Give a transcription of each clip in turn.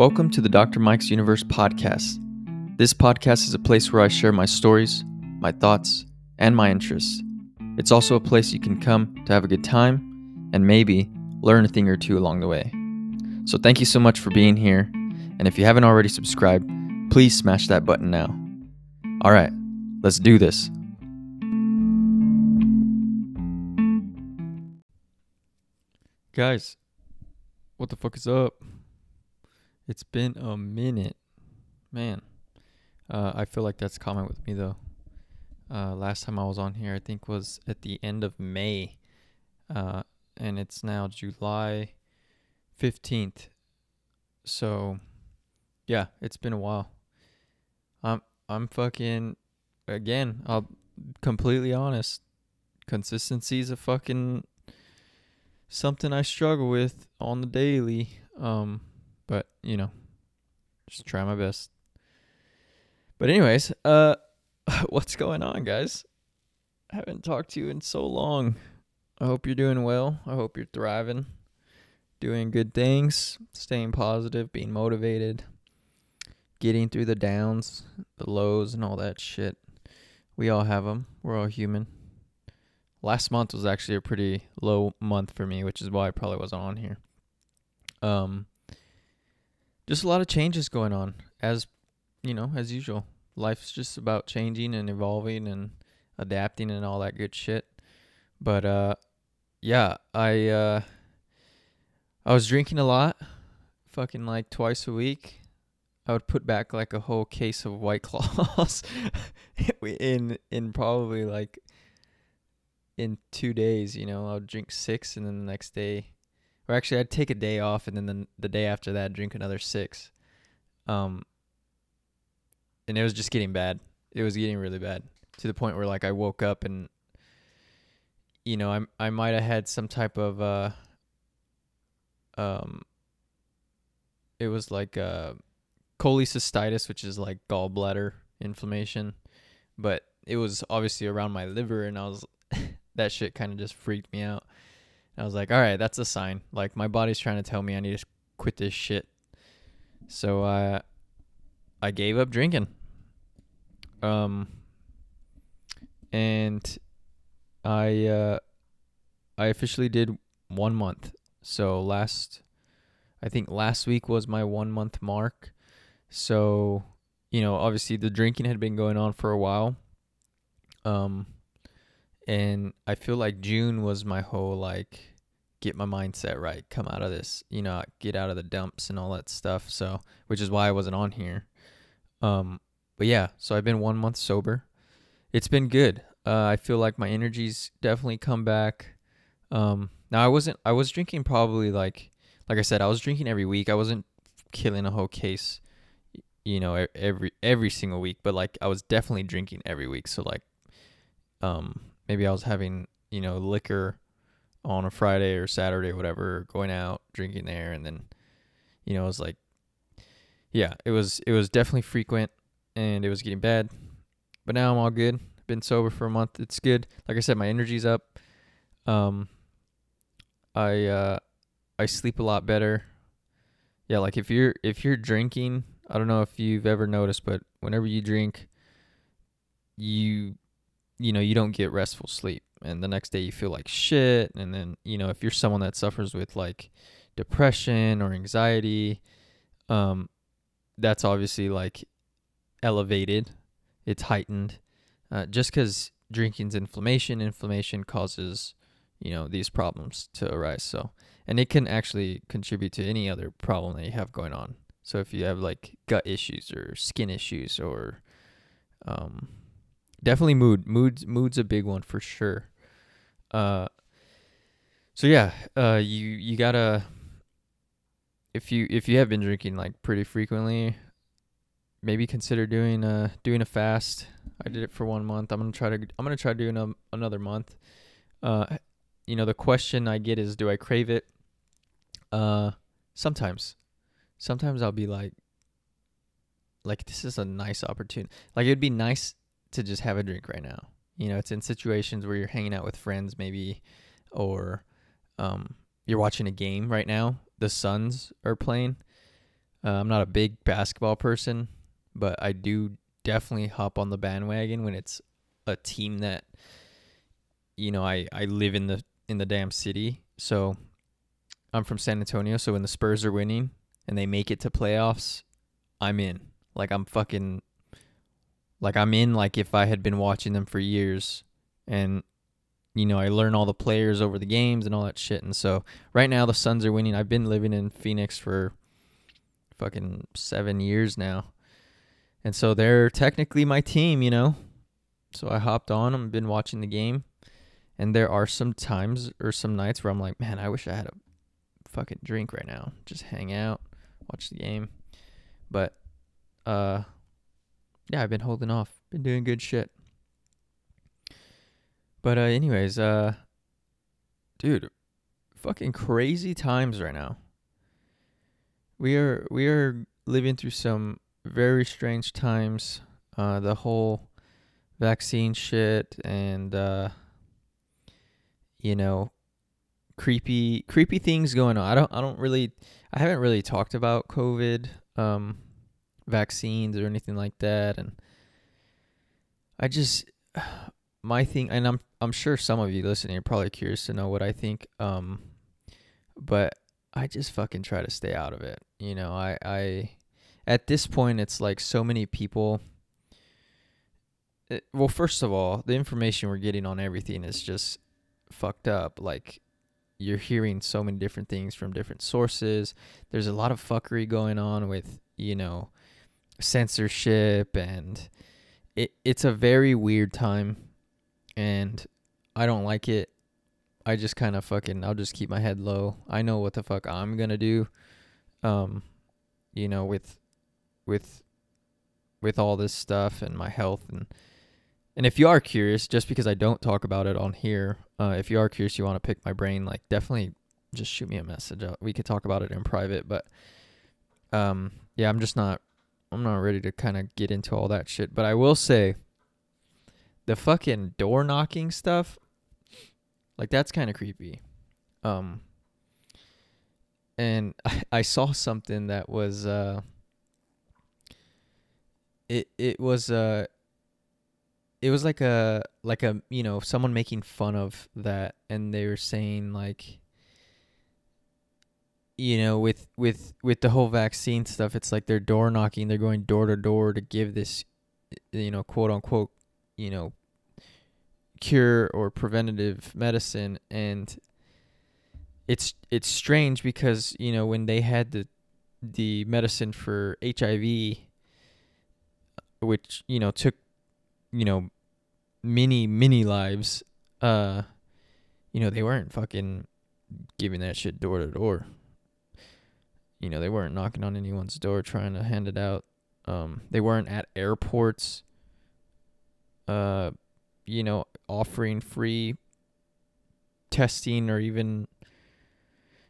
Welcome to the Dr. Mike's Universe podcast. This podcast is a place where I share my stories, my thoughts, and my interests. It's also a place you can come to have a good time and maybe learn a thing or two along the way. So, thank you so much for being here. And if you haven't already subscribed, please smash that button now. All right, let's do this. Guys, what the fuck is up? It's been a minute. Man. Uh, I feel like that's common with me though. Uh, last time I was on here, I think was at the end of May. Uh, and it's now July 15th. So, yeah, it's been a while. I'm I'm fucking again, I'll completely honest. Consistency is a fucking something I struggle with on the daily. Um, but you know, just try my best. But anyways, uh, what's going on, guys? I haven't talked to you in so long. I hope you're doing well. I hope you're thriving, doing good things, staying positive, being motivated, getting through the downs, the lows, and all that shit. We all have them. We're all human last month was actually a pretty low month for me, which is why I probably wasn't on here. Um, just a lot of changes going on, as you know, as usual. Life's just about changing and evolving and adapting and all that good shit. But uh, yeah, I uh, I was drinking a lot, fucking like twice a week. I would put back like a whole case of White Claws in in probably like in two days, you know, I would drink six and then the next day, or actually I'd take a day off and then the, the day after that drink another six. Um, and it was just getting bad. It was getting really bad to the point where like I woke up and, you know, I I might have had some type of uh, um, it was like uh, cholecystitis, which is like gallbladder inflammation, but it was obviously around my liver, and I was that shit kind of just freaked me out. I was like, all right, that's a sign. Like my body's trying to tell me I need to quit this shit. So I uh, I gave up drinking. Um and I uh I officially did 1 month. So last I think last week was my 1 month mark. So, you know, obviously the drinking had been going on for a while. Um and I feel like June was my whole like get my mindset right, come out of this, you know, get out of the dumps and all that stuff. So, which is why I wasn't on here. Um, but yeah, so I've been one month sober. It's been good. Uh, I feel like my energy's definitely come back. Um, now I wasn't, I was drinking probably like, like I said, I was drinking every week. I wasn't killing a whole case, you know, every every single week, but like I was definitely drinking every week. So like, um, maybe I was having, you know, liquor on a Friday or Saturday or whatever, going out, drinking there and then you know, it was like yeah, it was it was definitely frequent and it was getting bad. But now I'm all good. Been sober for a month. It's good. Like I said, my energy's up. Um I uh I sleep a lot better. Yeah, like if you're if you're drinking, I don't know if you've ever noticed, but whenever you drink, you you know, you don't get restful sleep and the next day you feel like shit and then, you know, if you're someone that suffers with like depression or anxiety, um that's obviously like elevated, it's heightened. Uh, just cuz drinking's inflammation, inflammation causes, you know, these problems to arise. So, and it can actually contribute to any other problem that you have going on. So if you have like gut issues or skin issues or um definitely mood. Mood's mood's a big one for sure. Uh, so yeah, uh, you you gotta if you if you have been drinking like pretty frequently, maybe consider doing a doing a fast. I did it for one month. I'm gonna try to I'm gonna try doing a, another month. Uh, you know the question I get is, do I crave it? Uh, sometimes, sometimes I'll be like, like this is a nice opportunity. Like it'd be nice to just have a drink right now. You know, it's in situations where you're hanging out with friends, maybe, or um, you're watching a game right now. The Suns are playing. Uh, I'm not a big basketball person, but I do definitely hop on the bandwagon when it's a team that you know I I live in the in the damn city. So I'm from San Antonio, so when the Spurs are winning and they make it to playoffs, I'm in. Like I'm fucking like I'm in like if I had been watching them for years and you know, I learn all the players over the games and all that shit. And so right now the Suns are winning. I've been living in Phoenix for fucking 7 years now. And so they're technically my team, you know. So I hopped on, I've been watching the game. And there are some times or some nights where I'm like, man, I wish I had a fucking drink right now. Just hang out, watch the game. But uh yeah, I've been holding off. Been doing good shit. But uh anyways, uh dude, fucking crazy times right now. We are we are living through some very strange times. Uh the whole vaccine shit and uh you know creepy creepy things going on. I don't I don't really I haven't really talked about COVID um vaccines or anything like that and I just my thing and I'm I'm sure some of you listening are probably curious to know what I think um but I just fucking try to stay out of it. You know, I I at this point it's like so many people it, well first of all, the information we're getting on everything is just fucked up like you're hearing so many different things from different sources. There's a lot of fuckery going on with, you know, censorship and it it's a very weird time and I don't like it. I just kind of fucking I'll just keep my head low. I know what the fuck I'm going to do um you know with with with all this stuff and my health and and if you are curious just because I don't talk about it on here, uh if you are curious you want to pick my brain like definitely just shoot me a message. We could talk about it in private, but um yeah, I'm just not I'm not ready to kind of get into all that shit, but I will say the fucking door knocking stuff like that's kind of creepy. Um and I, I saw something that was uh it it was uh it was like a like a you know someone making fun of that and they were saying like you know with with with the whole vaccine stuff it's like they're door knocking they're going door to door to give this you know quote unquote you know cure or preventative medicine. And it's it's strange because you know when they had the the medicine for HIV which you know took you know many many lives uh you know they weren't fucking giving that shit door to door you know, they weren't knocking on anyone's door trying to hand it out. Um, they weren't at airports, uh, you know, offering free testing or even.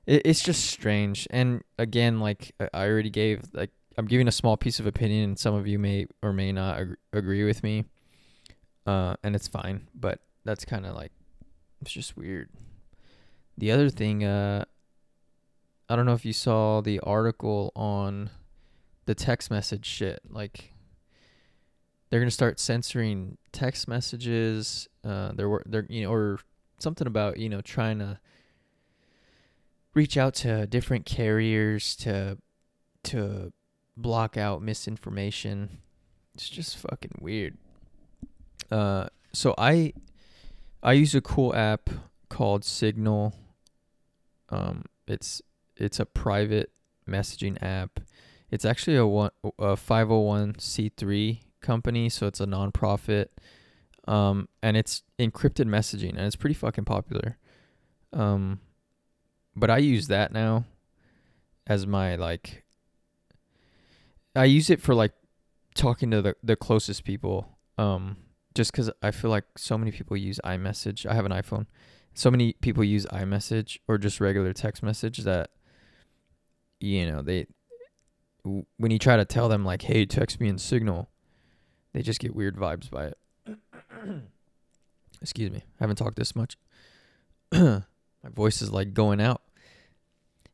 It, it's just strange. And again, like I already gave, like I'm giving a small piece of opinion, and some of you may or may not ag- agree with me. Uh, and it's fine, but that's kind of like it's just weird. The other thing, uh, I don't know if you saw the article on the text message shit. Like they're gonna start censoring text messages. Uh, there were there you know or something about you know trying to reach out to different carriers to to block out misinformation. It's just fucking weird. Uh, so I I use a cool app called Signal. Um, it's it's a private messaging app. It's actually a one a 501c3 company, so it's a nonprofit. Um, and it's encrypted messaging, and it's pretty fucking popular. Um, but I use that now as my like. I use it for like talking to the the closest people. Um, just because I feel like so many people use iMessage. I have an iPhone. So many people use iMessage or just regular text message that you know they when you try to tell them like hey text me in signal they just get weird vibes by it. Excuse me i haven't talked this much. My voice is like going out.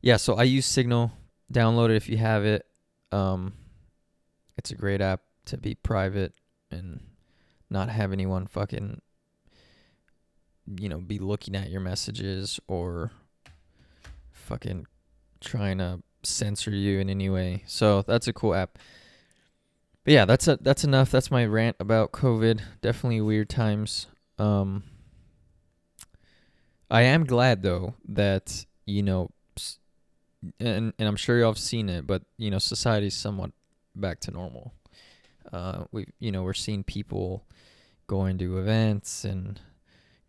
Yeah so i use signal. Download it if you have it. Um, it's a great app to be private and not have anyone fucking, you know, be looking at your messages or fucking trying to censor you in any way. So that's a cool app. But yeah, that's a that's enough. That's my rant about COVID. Definitely weird times. Um I am glad though that, you know, and and I'm sure y'all have seen it, but you know, society's somewhat back to normal. Uh we you know, we're seeing people going to events and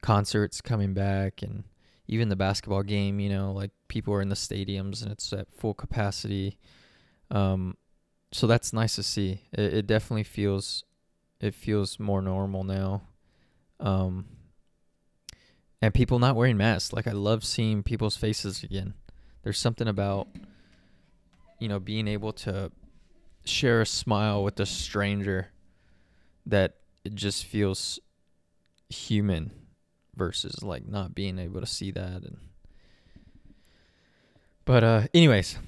concerts coming back and even the basketball game, you know, like people are in the stadiums and it's at full capacity. Um, so that's nice to see. It, it definitely feels, it feels more normal now. Um, and people not wearing masks. Like I love seeing people's faces again. There's something about, you know, being able to share a smile with a stranger that it just feels human versus like not being able to see that and but uh anyways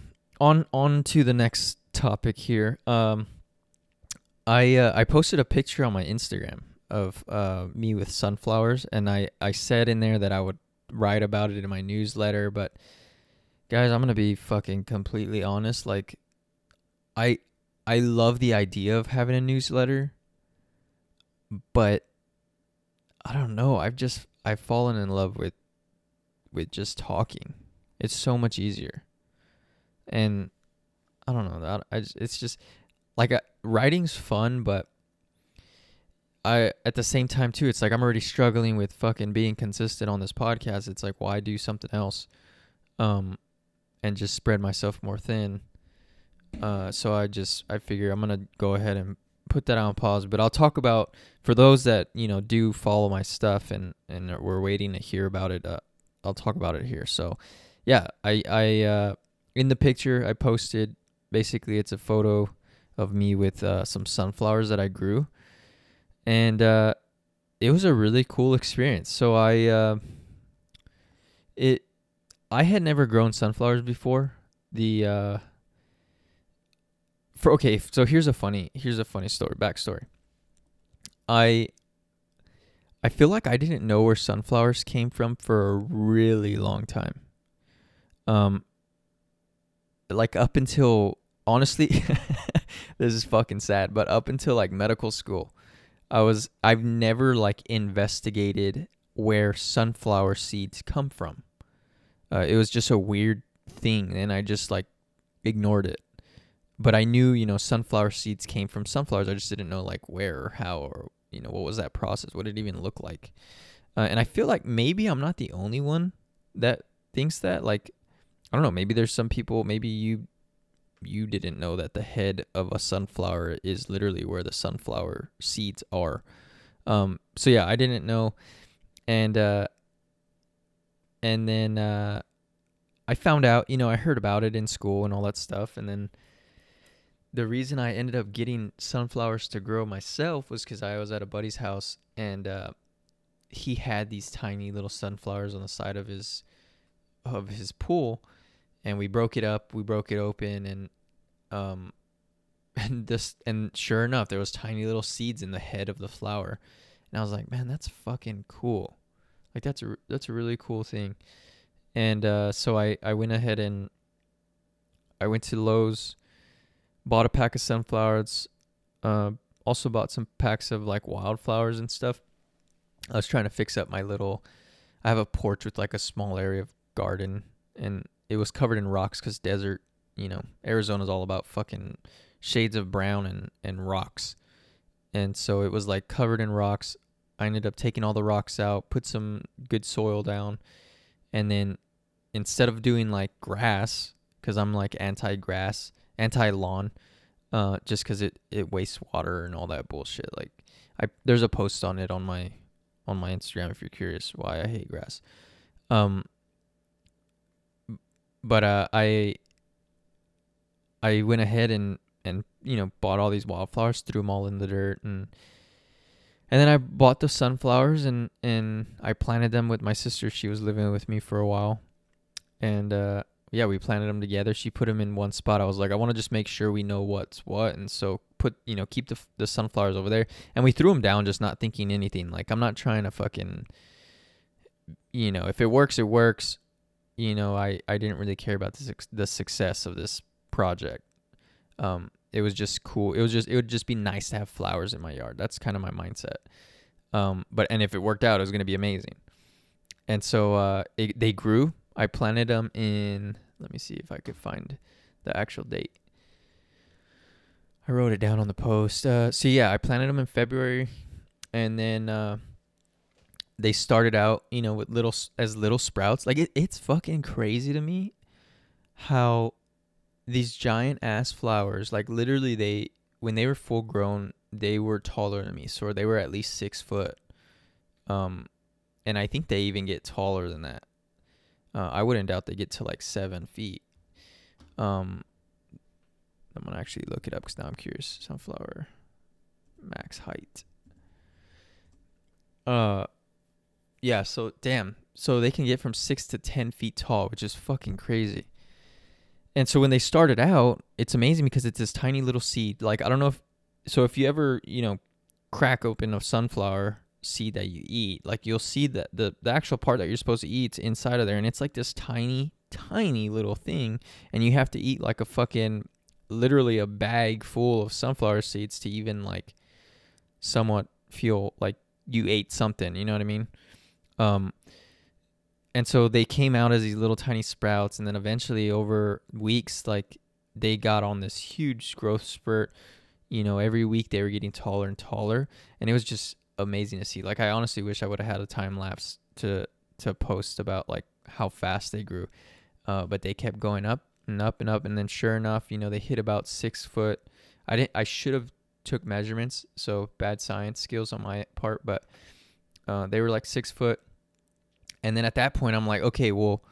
on on to the next topic here. Um i uh, i posted a picture on my instagram of uh me with sunflowers and i i said in there that i would write about it in my newsletter but guys i'm gonna be fucking completely honest like i i love the idea of having a newsletter but i don't know i've just I've fallen in love with with just talking. It's so much easier. And I don't know that I just, it's just like I, writing's fun, but I at the same time too, it's like I'm already struggling with fucking being consistent on this podcast. It's like why do something else, um, and just spread myself more thin. Uh, so I just I figure I'm gonna go ahead and put that on pause. But I'll talk about for those that you know do follow my stuff and and we're waiting to hear about it. Uh, I'll talk about it here. So, yeah, I I uh, in the picture I posted basically it's a photo of me with uh, some sunflowers that I grew, and uh, it was a really cool experience. So I uh, it I had never grown sunflowers before. The uh, for okay, so here's a funny here's a funny story, backstory. I I feel like I didn't know where sunflowers came from for a really long time. Um like up until honestly this is fucking sad, but up until like medical school, I was I've never like investigated where sunflower seeds come from. Uh, it was just a weird thing and I just like ignored it but I knew, you know, sunflower seeds came from sunflowers. I just didn't know like where or how or you know what was that process. What did it even look like? Uh, and I feel like maybe I'm not the only one that thinks that. Like, I don't know. Maybe there's some people. Maybe you you didn't know that the head of a sunflower is literally where the sunflower seeds are. Um, so yeah, I didn't know, and uh, and then uh, I found out. You know, I heard about it in school and all that stuff, and then the reason I ended up getting sunflowers to grow myself was because I was at a buddy's house and uh, he had these tiny little sunflowers on the side of his of his pool, and we broke it up. We broke it open, and um, and this and sure enough, there was tiny little seeds in the head of the flower, and I was like, man, that's fucking cool. Like that's a that's a really cool thing, and uh, so I I went ahead and I went to Lowe's bought a pack of sunflowers. Uh, also bought some packs of like wildflowers and stuff. I was trying to fix up my little. I have a porch with like a small area of garden, and it was covered in rocks because desert. You know, Arizona's all about fucking shades of brown and and rocks, and so it was like covered in rocks. I ended up taking all the rocks out, put some good soil down, and then instead of doing like grass, because I'm like anti grass, anti lawn, uh, just because it it wastes water and all that bullshit. Like I there's a post on it on my on my Instagram if you're curious why I hate grass. Um, but uh, I I went ahead and and you know bought all these wildflowers, threw them all in the dirt, and and then I bought the sunflowers and and I planted them with my sister. She was living with me for a while, and uh, yeah, we planted them together. She put them in one spot. I was like, I want to just make sure we know what's what, and so put you know keep the the sunflowers over there, and we threw them down, just not thinking anything. Like I'm not trying to fucking, you know, if it works, it works. You know, I I didn't really care about the the success of this project. Um, it was just cool. It was just it would just be nice to have flowers in my yard. That's kind of my mindset. Um, but and if it worked out, it was gonna be amazing. And so uh, it, they grew. I planted them in. Let me see if I could find the actual date. I wrote it down on the post. Uh, so yeah, I planted them in February, and then uh, they started out, you know, with little as little sprouts. Like it, it's fucking crazy to me how these giant ass flowers, like literally they when they were full grown, they were taller than me. So they were at least six foot. Um and I think they even get taller than that. Uh, I wouldn't doubt they get to like seven feet. Um I'm gonna actually look it up because now I'm curious. Sunflower max height. Uh yeah, so damn. So they can get from six to ten feet tall, which is fucking crazy. And so when they started out, it's amazing because it's this tiny little seed. Like I don't know if so if you ever, you know, crack open a sunflower seed that you eat, like you'll see that the the actual part that you're supposed to eat's inside of there and it's like this tiny tiny little thing and you have to eat like a fucking literally a bag full of sunflower seeds to even like somewhat feel like you ate something, you know what I mean? Um and so they came out as these little tiny sprouts and then eventually over weeks like they got on this huge growth spurt you know every week they were getting taller and taller and it was just amazing to see like i honestly wish i would have had a time lapse to to post about like how fast they grew uh, but they kept going up and up and up and then sure enough you know they hit about six foot i didn't i should have took measurements so bad science skills on my part but uh, they were like six foot and then at that point, I'm like, okay, well,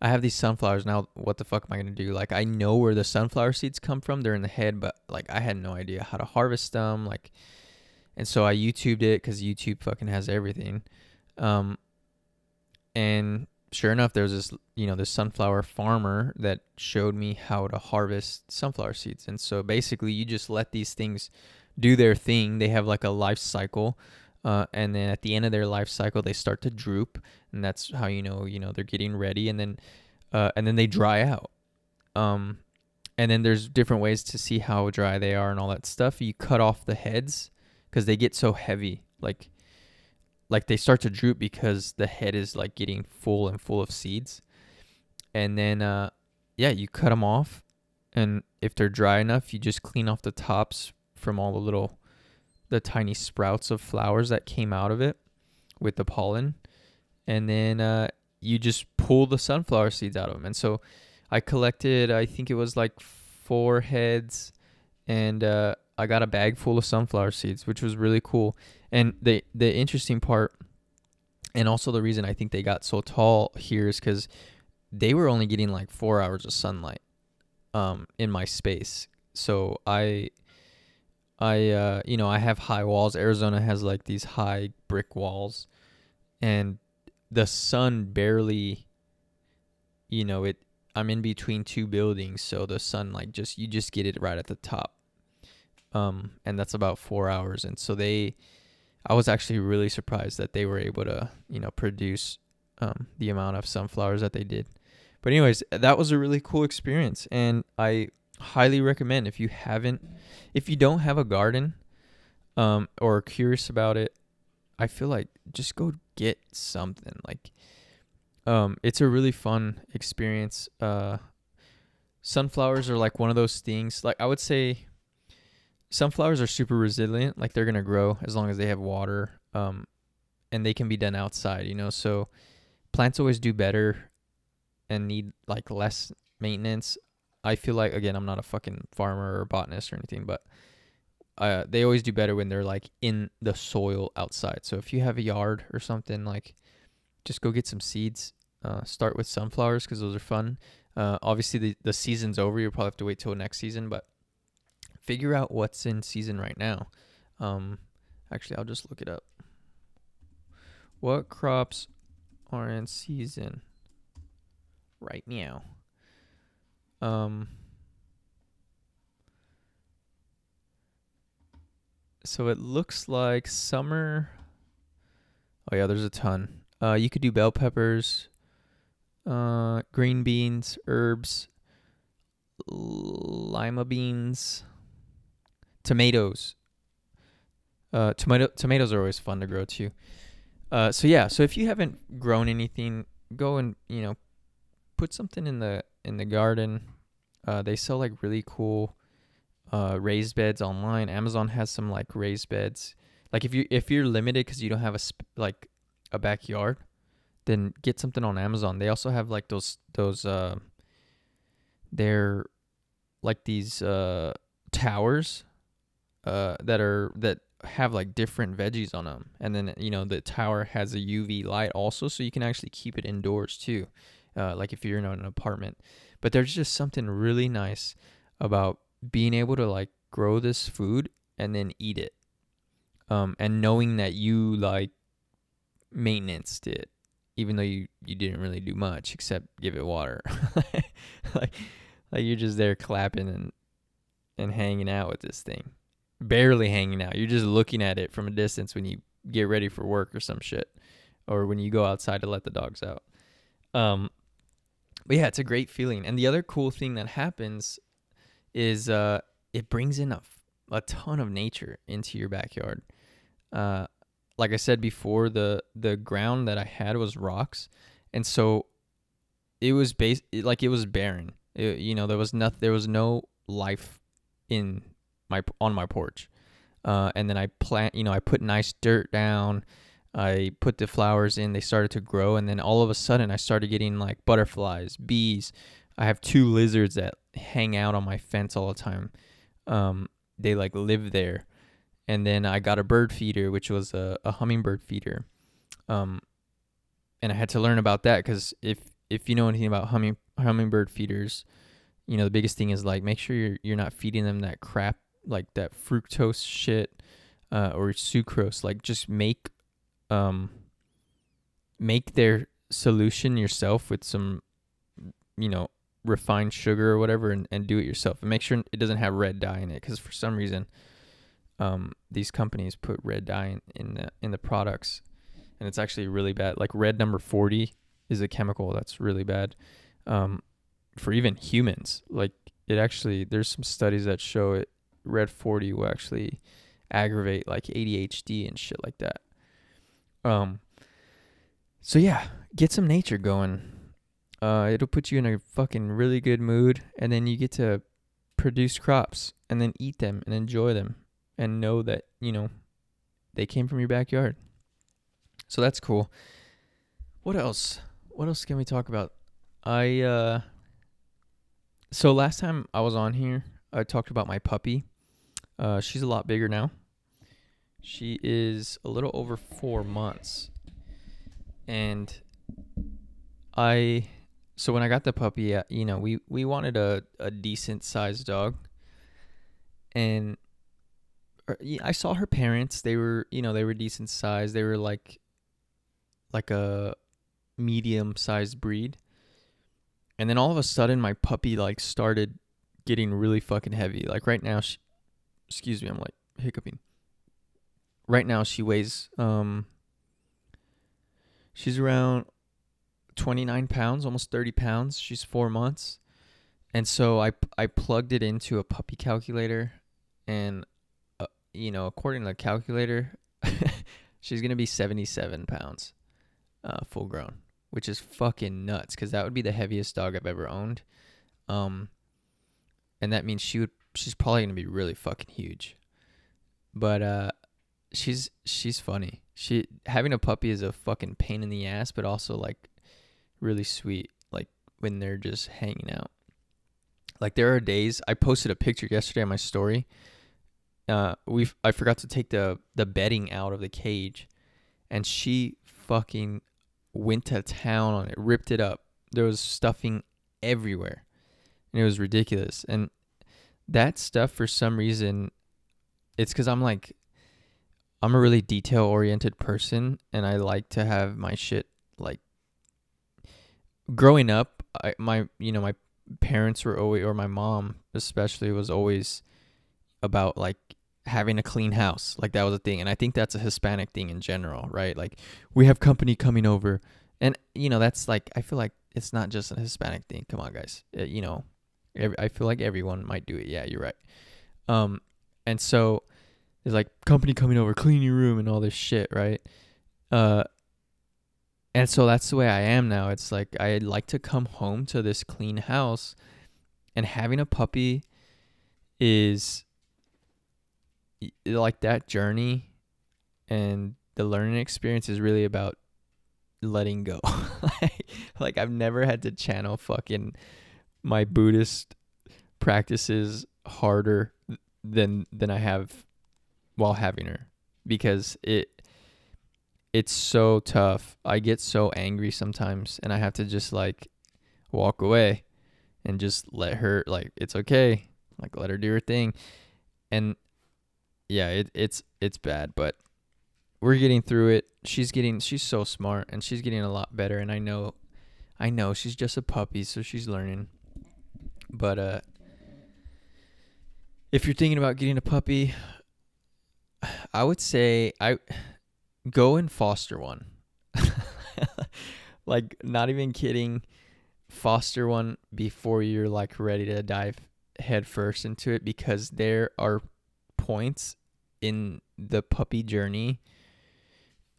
I have these sunflowers now. What the fuck am I gonna do? Like, I know where the sunflower seeds come from. They're in the head, but like, I had no idea how to harvest them. Like, and so I YouTubed it because YouTube fucking has everything. Um, and sure enough, there's this, you know, this sunflower farmer that showed me how to harvest sunflower seeds. And so basically, you just let these things do their thing. They have like a life cycle uh, and then at the end of their life cycle they start to droop and that's how you know you know they're getting ready and then uh, and then they dry out um, and then there's different ways to see how dry they are and all that stuff you cut off the heads because they get so heavy like like they start to droop because the head is like getting full and full of seeds and then uh yeah you cut them off and if they're dry enough you just clean off the tops from all the little the tiny sprouts of flowers that came out of it with the pollen. And then uh, you just pull the sunflower seeds out of them. And so I collected, I think it was like four heads, and uh, I got a bag full of sunflower seeds, which was really cool. And the the interesting part, and also the reason I think they got so tall here is because they were only getting like four hours of sunlight um, in my space. So I I uh you know, I have high walls. Arizona has like these high brick walls and the sun barely you know, it I'm in between two buildings, so the sun like just you just get it right at the top. Um and that's about 4 hours. And so they I was actually really surprised that they were able to, you know, produce um the amount of sunflowers that they did. But anyways, that was a really cool experience. And I highly recommend if you haven't if you don't have a garden um or curious about it i feel like just go get something. Like um it's a really fun experience. Uh sunflowers are like one of those things like i would say sunflowers are super resilient like they're going to grow as long as they have water um and they can be done outside you know so plants always do better and need like less maintenance I feel like again, I'm not a fucking farmer or botanist or anything, but uh, they always do better when they're like in the soil outside. So if you have a yard or something, like just go get some seeds. Uh, start with sunflowers because those are fun. Uh, obviously, the the season's over. You'll probably have to wait till next season, but figure out what's in season right now. Um, actually, I'll just look it up. What crops are in season right now? Um So it looks like summer Oh yeah, there's a ton. Uh you could do bell peppers, uh green beans, herbs, lima beans, tomatoes. Uh tomato tomatoes are always fun to grow too. Uh so yeah, so if you haven't grown anything, go and, you know, put something in the in the garden. Uh, they sell like really cool uh, raised beds online. Amazon has some like raised beds. Like if you if you're limited because you don't have a sp- like a backyard, then get something on Amazon. They also have like those those uh, they're like these uh towers uh that are that have like different veggies on them and then you know the tower has a uv light also so you can actually keep it indoors too uh, like if you're in an apartment. But there's just something really nice about being able to like grow this food and then eat it. Um, and knowing that you like maintenance it, even though you, you didn't really do much except give it water. like like you're just there clapping and and hanging out with this thing. Barely hanging out. You're just looking at it from a distance when you get ready for work or some shit. Or when you go outside to let the dogs out. Um but yeah, it's a great feeling. And the other cool thing that happens is uh, it brings in a, a ton of nature into your backyard. Uh, like I said before, the the ground that I had was rocks, and so it was base like it was barren. It, you know, there was nothing. There was no life in my on my porch. Uh, and then I plant. You know, I put nice dirt down. I put the flowers in, they started to grow, and then all of a sudden I started getting like butterflies, bees. I have two lizards that hang out on my fence all the time. Um, they like live there. And then I got a bird feeder, which was a, a hummingbird feeder. Um, and I had to learn about that because if if you know anything about humming hummingbird feeders, you know the biggest thing is like make sure you're you're not feeding them that crap like that fructose shit uh, or sucrose. Like just make um, make their solution yourself with some, you know, refined sugar or whatever, and, and do it yourself. And make sure it doesn't have red dye in it, because for some reason, um, these companies put red dye in, in the in the products, and it's actually really bad. Like red number forty is a chemical that's really bad, um, for even humans. Like it actually, there's some studies that show it. Red forty will actually aggravate like ADHD and shit like that. Um. So yeah, get some nature going. Uh, it'll put you in a fucking really good mood, and then you get to produce crops and then eat them and enjoy them and know that you know they came from your backyard. So that's cool. What else? What else can we talk about? I uh so last time I was on here, I talked about my puppy. Uh she's a lot bigger now. She is a little over four months. And I, so when I got the puppy, uh, you know, we, we wanted a, a decent sized dog. And er, I saw her parents. They were, you know, they were decent size. They were like, like a medium sized breed. And then all of a sudden, my puppy like started getting really fucking heavy. Like right now, she, excuse me, I'm like hiccuping. Right now she weighs um she's around 29 pounds almost 30 pounds. She's four months. And so i i plugged it into a puppy calculator and uh, you know according to the calculator she's gonna be 77 pounds uh, full grown which is fucking nuts because that would be the heaviest dog i've ever owned. Um and that means she would she's probably gonna be really fucking huge but uh she's she's funny. She having a puppy is a fucking pain in the ass, but also like really sweet. Like when they're just hanging out. Like there are days I posted a picture yesterday on my story. Uh, we I forgot to take the the bedding out of the cage, and she fucking went to town on it, ripped it up. There was stuffing everywhere, and it was ridiculous. And that stuff for some reason, it's because I'm like I'm a really detail oriented person and I like to have my shit like growing up I, my you know my parents were always or my mom especially was always about like having a clean house. Like that was a thing. And I think that's a Hispanic thing in general, right? Like we have company coming over. And you know, that's like I feel like it's not just a Hispanic thing. Come on, guys. Uh, you know, I feel like everyone might do it. Yeah, you're right. Um and so there's like company coming over, clean your room and all this shit, right? Uh and so that's the way I am now. It's like I like to come home to this clean house and having a puppy is like that journey and the learning experience is really about letting go. like, like I've never had to channel fucking my Buddhist practices harder than than I have while having her because it it's so tough. I get so angry sometimes and I have to just like walk away and just let her like it's okay. Like let her do her thing. And yeah, it, it's it's bad, but we're getting through it. She's getting she's so smart and she's getting a lot better and I know I know she's just a puppy, so she's learning. But uh if you're thinking about getting a puppy, I would say I go and foster one. like not even kidding, foster one before you're like ready to dive headfirst into it because there are points in the puppy journey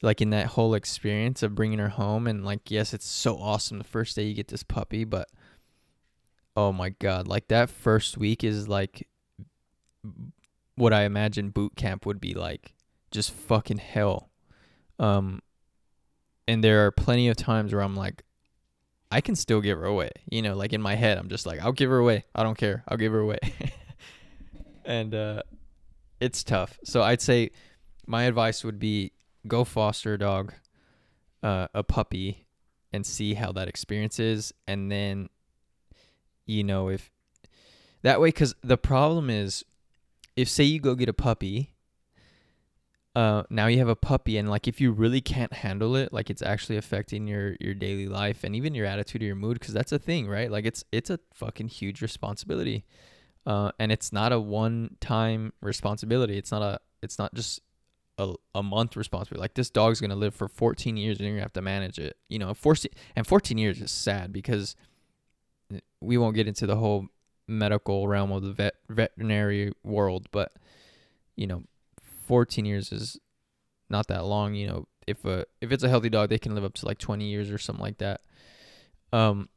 like in that whole experience of bringing her home and like yes it's so awesome the first day you get this puppy but oh my god like that first week is like what i imagine boot camp would be like. Just fucking hell. Um and there are plenty of times where i'm like i can still give her away. You know like in my head i'm just like i'll give her away. I don't care. I'll give her away. And uh it's tough. So I'd say my advice would be go foster a dog, uh, a puppy, and see how that experience is, and then, you know, if that way, because the problem is, if say you go get a puppy, uh, now you have a puppy, and like if you really can't handle it, like it's actually affecting your your daily life and even your attitude or your mood, because that's a thing, right? Like it's it's a fucking huge responsibility. Uh, and it's not a one-time responsibility. It's not a. It's not just a, a month responsibility. Like this dog's gonna live for 14 years, and you're gonna have to manage it. You know, 14 and 14 years is sad because we won't get into the whole medical realm of the vet veterinary world, but you know, 14 years is not that long. You know, if a if it's a healthy dog, they can live up to like 20 years or something like that. Um,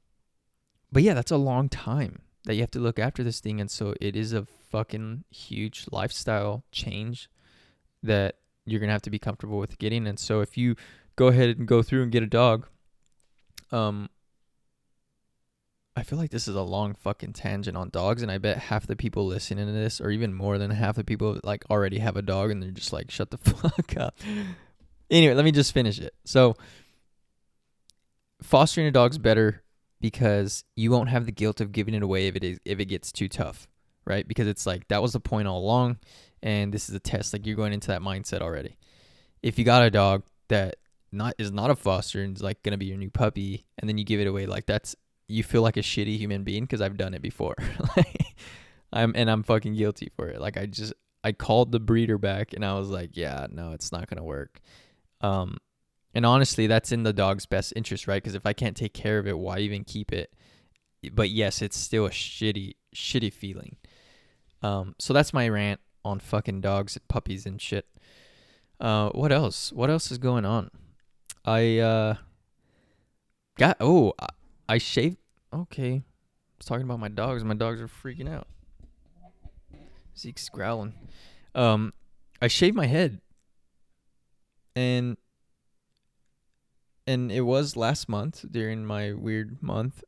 but yeah, that's a long time that you have to look after this thing and so it is a fucking huge lifestyle change that you're gonna have to be comfortable with getting and so if you go ahead and go through and get a dog um I feel like this is a long fucking tangent on dogs, and I bet half the people listening to this, or even more than half the people, like already have a dog, and they're just like, "Shut the fuck up." Anyway, let me just finish it. So, fostering a dog's better because you won't have the guilt of giving it away if it is if it gets too tough, right? Because it's like that was the point all along, and this is a test. Like you're going into that mindset already. If you got a dog that not is not a foster and is like gonna be your new puppy, and then you give it away, like that's you feel like a shitty human being because I've done it before. like I'm and I'm fucking guilty for it. Like I just I called the breeder back and I was like, yeah, no, it's not gonna work. Um, and honestly, that's in the dog's best interest, right? Because if I can't take care of it, why even keep it? But yes, it's still a shitty, shitty feeling. Um, so that's my rant on fucking dogs and puppies and shit. Uh, what else? What else is going on? I uh got oh I, shaved. Okay, I was talking about my dogs. My dogs are freaking out. Zeke's growling. Um, I shaved my head, and and it was last month during my weird month,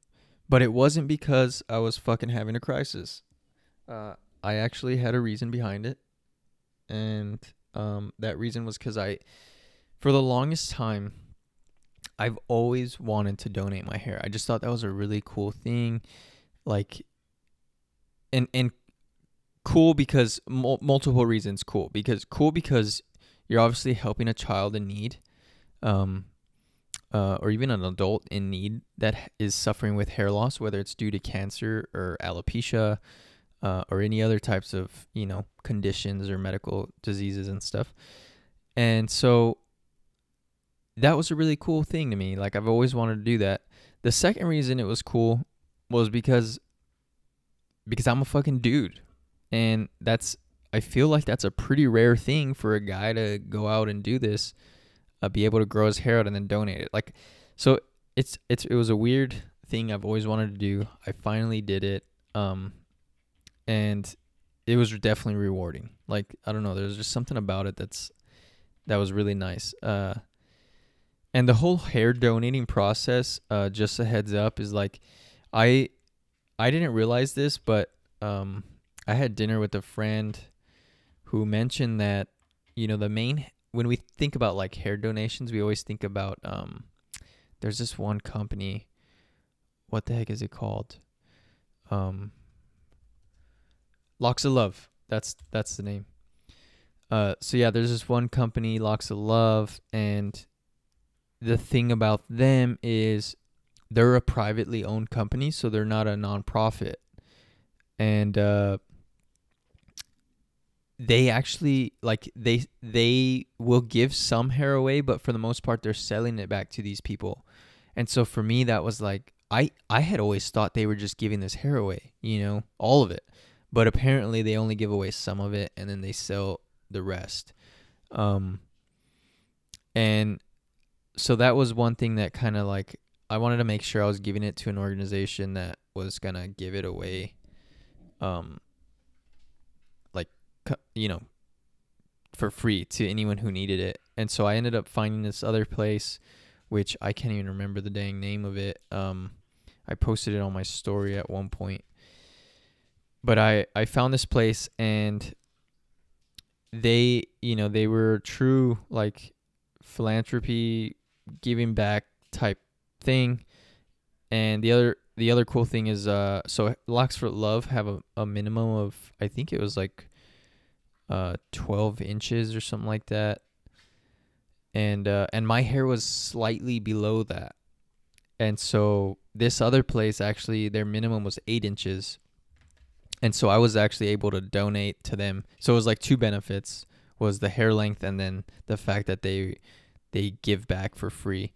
but it wasn't because I was fucking having a crisis. Uh, I actually had a reason behind it, and um, that reason was because I, for the longest time, I've always wanted to donate my hair. I just thought that was a really cool thing, like, and and cool because mul- multiple reasons. Cool because cool because you're obviously helping a child in need. Um, uh, or even an adult in need that is suffering with hair loss, whether it's due to cancer or alopecia uh, or any other types of you know conditions or medical diseases and stuff. And so that was a really cool thing to me. Like I've always wanted to do that. The second reason it was cool was because because I'm a fucking dude. And that's I feel like that's a pretty rare thing for a guy to go out and do this, uh, be able to grow his hair out and then donate it. Like so it's it's it was a weird thing I've always wanted to do. I finally did it. Um and it was definitely rewarding. Like I don't know, there's just something about it that's that was really nice. Uh and the whole hair donating process, uh, just a heads up, is like I I didn't realize this, but um, I had dinner with a friend who mentioned that you know the main when we think about like hair donations, we always think about um, there's this one company. What the heck is it called? Um, Locks of Love. That's that's the name. Uh, so yeah, there's this one company, Locks of Love, and the thing about them is they're a privately owned company, so they're not a nonprofit. And uh, they actually like they they will give some hair away, but for the most part they're selling it back to these people. And so for me that was like I I had always thought they were just giving this hair away, you know, all of it. But apparently they only give away some of it and then they sell the rest. Um and so that was one thing that kind of like I wanted to make sure I was giving it to an organization that was gonna give it away, um, like you know, for free to anyone who needed it. And so I ended up finding this other place, which I can't even remember the dang name of it. Um, I posted it on my story at one point, but I I found this place and they you know they were true like philanthropy giving back type thing. And the other the other cool thing is uh so Locks for Love have a, a minimum of I think it was like uh 12 inches or something like that. And uh and my hair was slightly below that. And so this other place actually their minimum was 8 inches. And so I was actually able to donate to them. So it was like two benefits was the hair length and then the fact that they they give back for free.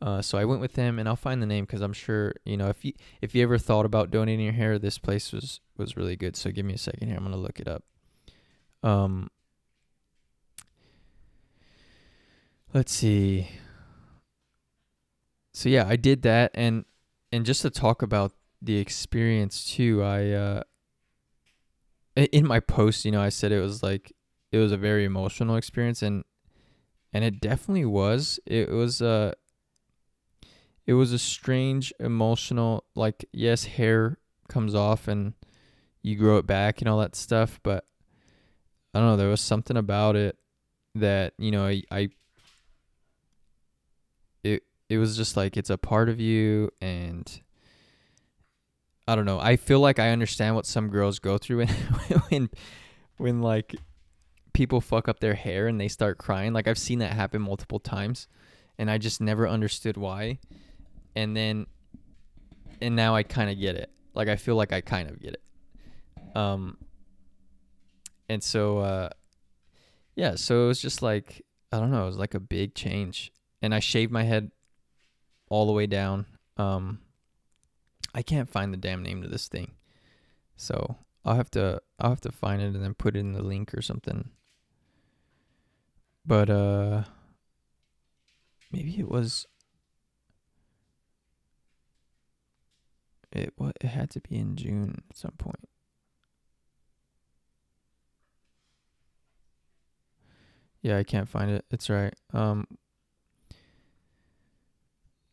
Uh, so I went with them, and I'll find the name because I'm sure you know if you if you ever thought about donating your hair, this place was was really good. So give me a second here. I'm gonna look it up. Um, let's see. So yeah, I did that, and and just to talk about the experience too, I uh, in my post, you know, I said it was like it was a very emotional experience, and and it definitely was. It was uh it was a strange emotional like yes, hair comes off and you grow it back and all that stuff, but I don't know, there was something about it that, you know, I, I it it was just like it's a part of you and I don't know. I feel like I understand what some girls go through when when when like people fuck up their hair and they start crying. Like I've seen that happen multiple times and I just never understood why. And then and now I kind of get it. Like I feel like I kind of get it. Um and so uh yeah, so it was just like I don't know, it was like a big change. And I shaved my head all the way down. Um I can't find the damn name to this thing. So I'll have to I'll have to find it and then put it in the link or something. But uh maybe it was it what it had to be in June at some point. Yeah, I can't find it. It's right. Um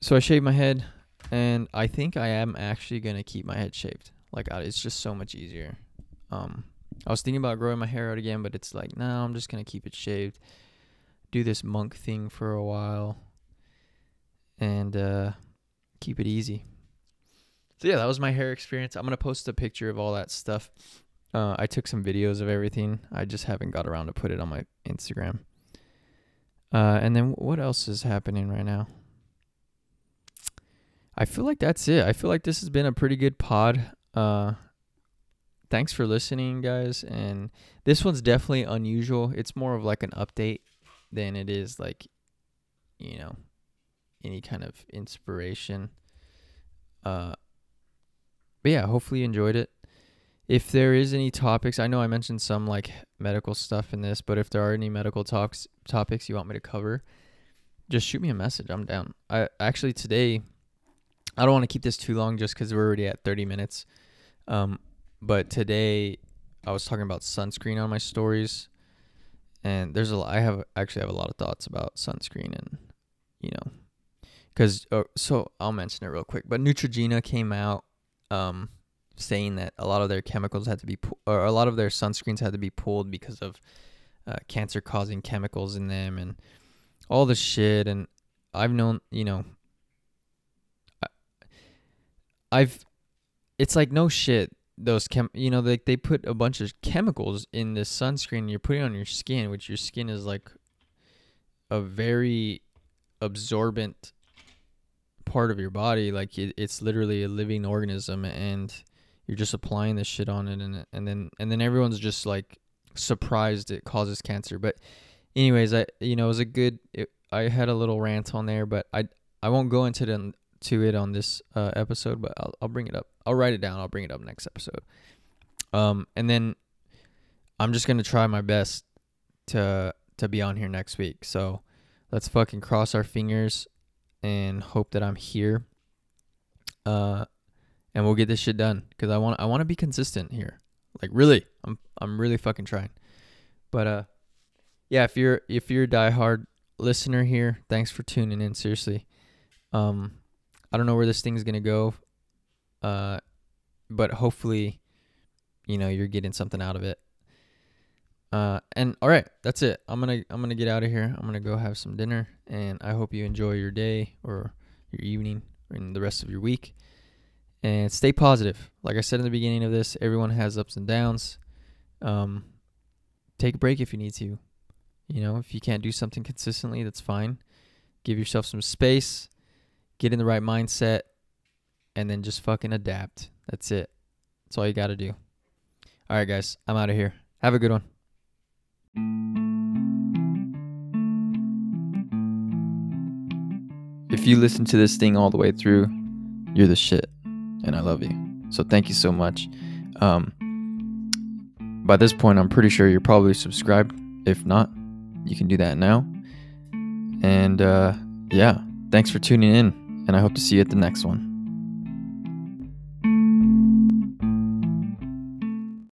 so I shaved my head and I think I am actually going to keep my head shaved. Like it's just so much easier. Um I was thinking about growing my hair out again, but it's like, no, nah, I'm just going to keep it shaved do this monk thing for a while and uh, keep it easy. So yeah, that was my hair experience. I'm gonna post a picture of all that stuff. Uh, I took some videos of everything. I just haven't got around to put it on my Instagram. Uh, and then what else is happening right now? I feel like that's it. I feel like this has been a pretty good pod. Uh, thanks for listening, guys. And this one's definitely unusual. It's more of like an update than it is like, you know, any kind of inspiration. Uh, but yeah, hopefully you enjoyed it. If there is any topics, I know I mentioned some like medical stuff in this, but if there are any medical talks topics you want me to cover, just shoot me a message. I'm down. I actually today, I don't want to keep this too long just because we're already at 30 minutes. Um, but today I was talking about sunscreen on my stories, and there's a lot, I have actually have a lot of thoughts about sunscreen and you know, because uh, so I'll mention it real quick. But Neutrogena came out, um, saying that a lot of their chemicals had to be pu- or a lot of their sunscreens had to be pulled because of uh, cancer causing chemicals in them and all the shit and I've known, you know, I, I've it's like no shit those chem you know like they, they put a bunch of chemicals in this sunscreen you're putting on your skin which your skin is like a very absorbent part of your body. Like it, it's literally a living organism and you're just applying this shit on it and and then and then everyone's just like surprised it causes cancer. But anyways i you know it was a good it, i had a little rant on there but i i won't go into the, to it on this uh, episode but I'll, I'll bring it up i'll write it down i'll bring it up next episode um and then i'm just gonna try my best to to be on here next week so let's fucking cross our fingers and hope that i'm here uh and we'll get this shit done because I want I want to be consistent here. Like really, I'm I'm really fucking trying. But uh, yeah, if you're if you're a diehard listener here, thanks for tuning in. Seriously, um, I don't know where this thing's gonna go, uh, but hopefully, you know, you're getting something out of it. Uh, and all right, that's it. I'm gonna I'm gonna get out of here. I'm gonna go have some dinner, and I hope you enjoy your day or your evening and the rest of your week and stay positive. Like I said in the beginning of this, everyone has ups and downs. Um, take a break if you need to. You know, if you can't do something consistently, that's fine. Give yourself some space, get in the right mindset, and then just fucking adapt. That's it. That's all you got to do. All right, guys, I'm out of here. Have a good one. If you listen to this thing all the way through, you're the shit and I love you. So thank you so much. Um, by this point, I'm pretty sure you're probably subscribed. If not, you can do that now. And uh, yeah, thanks for tuning in, and I hope to see you at the next one.